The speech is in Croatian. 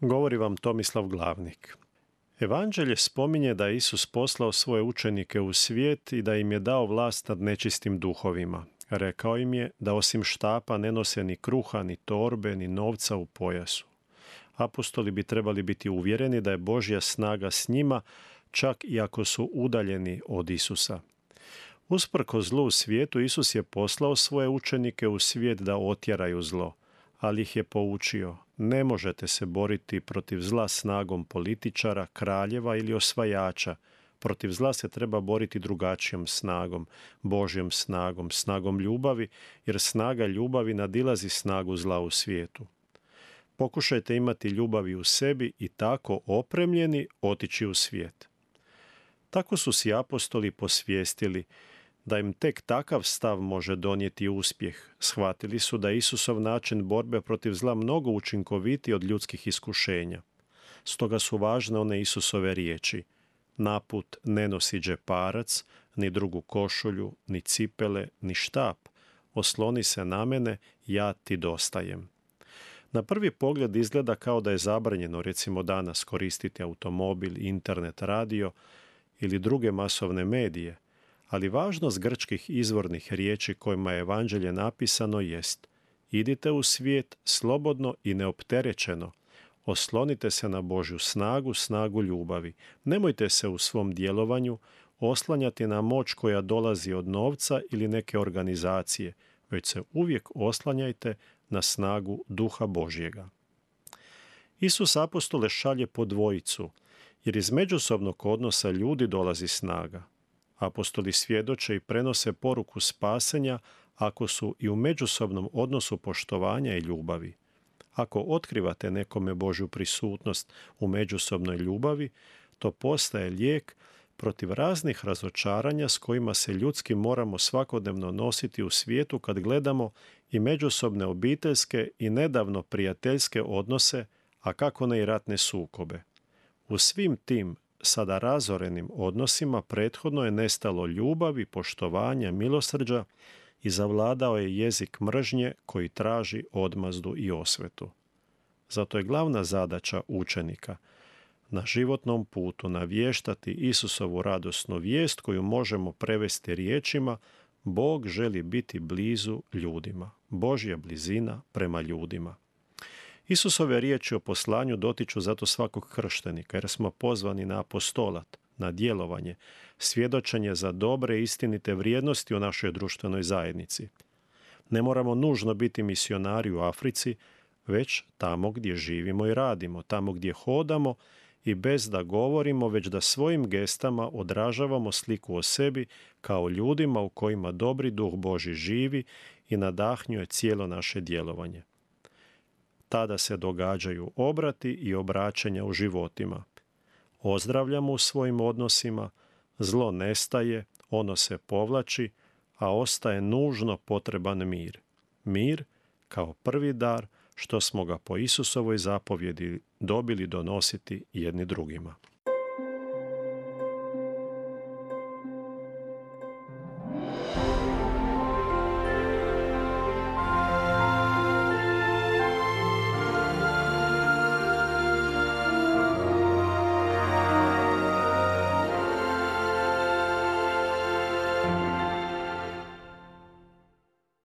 Govori vam Tomislav Glavnik. Evanđelje spominje da je Isus poslao svoje učenike u svijet i da im je dao vlast nad nečistim duhovima. Rekao im je da osim štapa ne nose ni kruha, ni torbe, ni novca u pojasu. Apostoli bi trebali biti uvjereni da je Božja snaga s njima, čak i ako su udaljeni od Isusa. Usprko zlu u svijetu, Isus je poslao svoje učenike u svijet da otjeraju zlo, ali ih je poučio, ne možete se boriti protiv zla snagom političara, kraljeva ili osvajača. Protiv zla se treba boriti drugačijom snagom, Božjom snagom, snagom ljubavi, jer snaga ljubavi nadilazi snagu zla u svijetu. Pokušajte imati ljubavi u sebi i tako opremljeni otići u svijet. Tako su si apostoli posvijestili da im tek takav stav može donijeti uspjeh. Shvatili su da Isusov način borbe protiv zla mnogo učinkovitiji od ljudskih iskušenja. Stoga su važne one Isusove riječi. Naput ne nosi džeparac, ni drugu košulju, ni cipele, ni štap. Osloni se na mene, ja ti dostajem. Na prvi pogled izgleda kao da je zabranjeno recimo danas koristiti automobil, internet, radio ili druge masovne medije – ali važnost grčkih izvornih riječi kojima je evanđelje napisano jest idite u svijet slobodno i neopterećeno, oslonite se na Božju snagu, snagu ljubavi. Nemojte se u svom djelovanju oslanjati na moć koja dolazi od novca ili neke organizacije, već se uvijek oslanjajte na snagu duha Božjega. Isus apostole šalje po dvojicu, jer iz međusobnog odnosa ljudi dolazi snaga. Apostoli svjedoče i prenose poruku spasenja ako su i u međusobnom odnosu poštovanja i ljubavi. Ako otkrivate nekome Božju prisutnost u međusobnoj ljubavi, to postaje lijek protiv raznih razočaranja s kojima se ljudski moramo svakodnevno nositi u svijetu kad gledamo i međusobne obiteljske i nedavno prijateljske odnose, a kako ne i ratne sukobe. U svim tim sada razorenim odnosima prethodno je nestalo ljubavi, poštovanja, milosrđa i zavladao je jezik mržnje koji traži odmazdu i osvetu. Zato je glavna zadaća učenika na životnom putu navještati Isusovu radosnu vijest koju možemo prevesti riječima Bog želi biti blizu ljudima. Božja blizina prema ljudima. Isusove riječi o poslanju dotiču zato svakog krštenika, jer smo pozvani na apostolat, na djelovanje, svjedočenje za dobre i istinite vrijednosti u našoj društvenoj zajednici. Ne moramo nužno biti misionari u Africi, već tamo gdje živimo i radimo, tamo gdje hodamo i bez da govorimo, već da svojim gestama odražavamo sliku o sebi kao ljudima u kojima dobri duh Boži živi i nadahnjuje cijelo naše djelovanje tada se događaju obrati i obraćanja u životima. Ozdravljamo u svojim odnosima, zlo nestaje, ono se povlači, a ostaje nužno potreban mir. Mir kao prvi dar što smo ga po Isusovoj zapovjedi dobili donositi jedni drugima.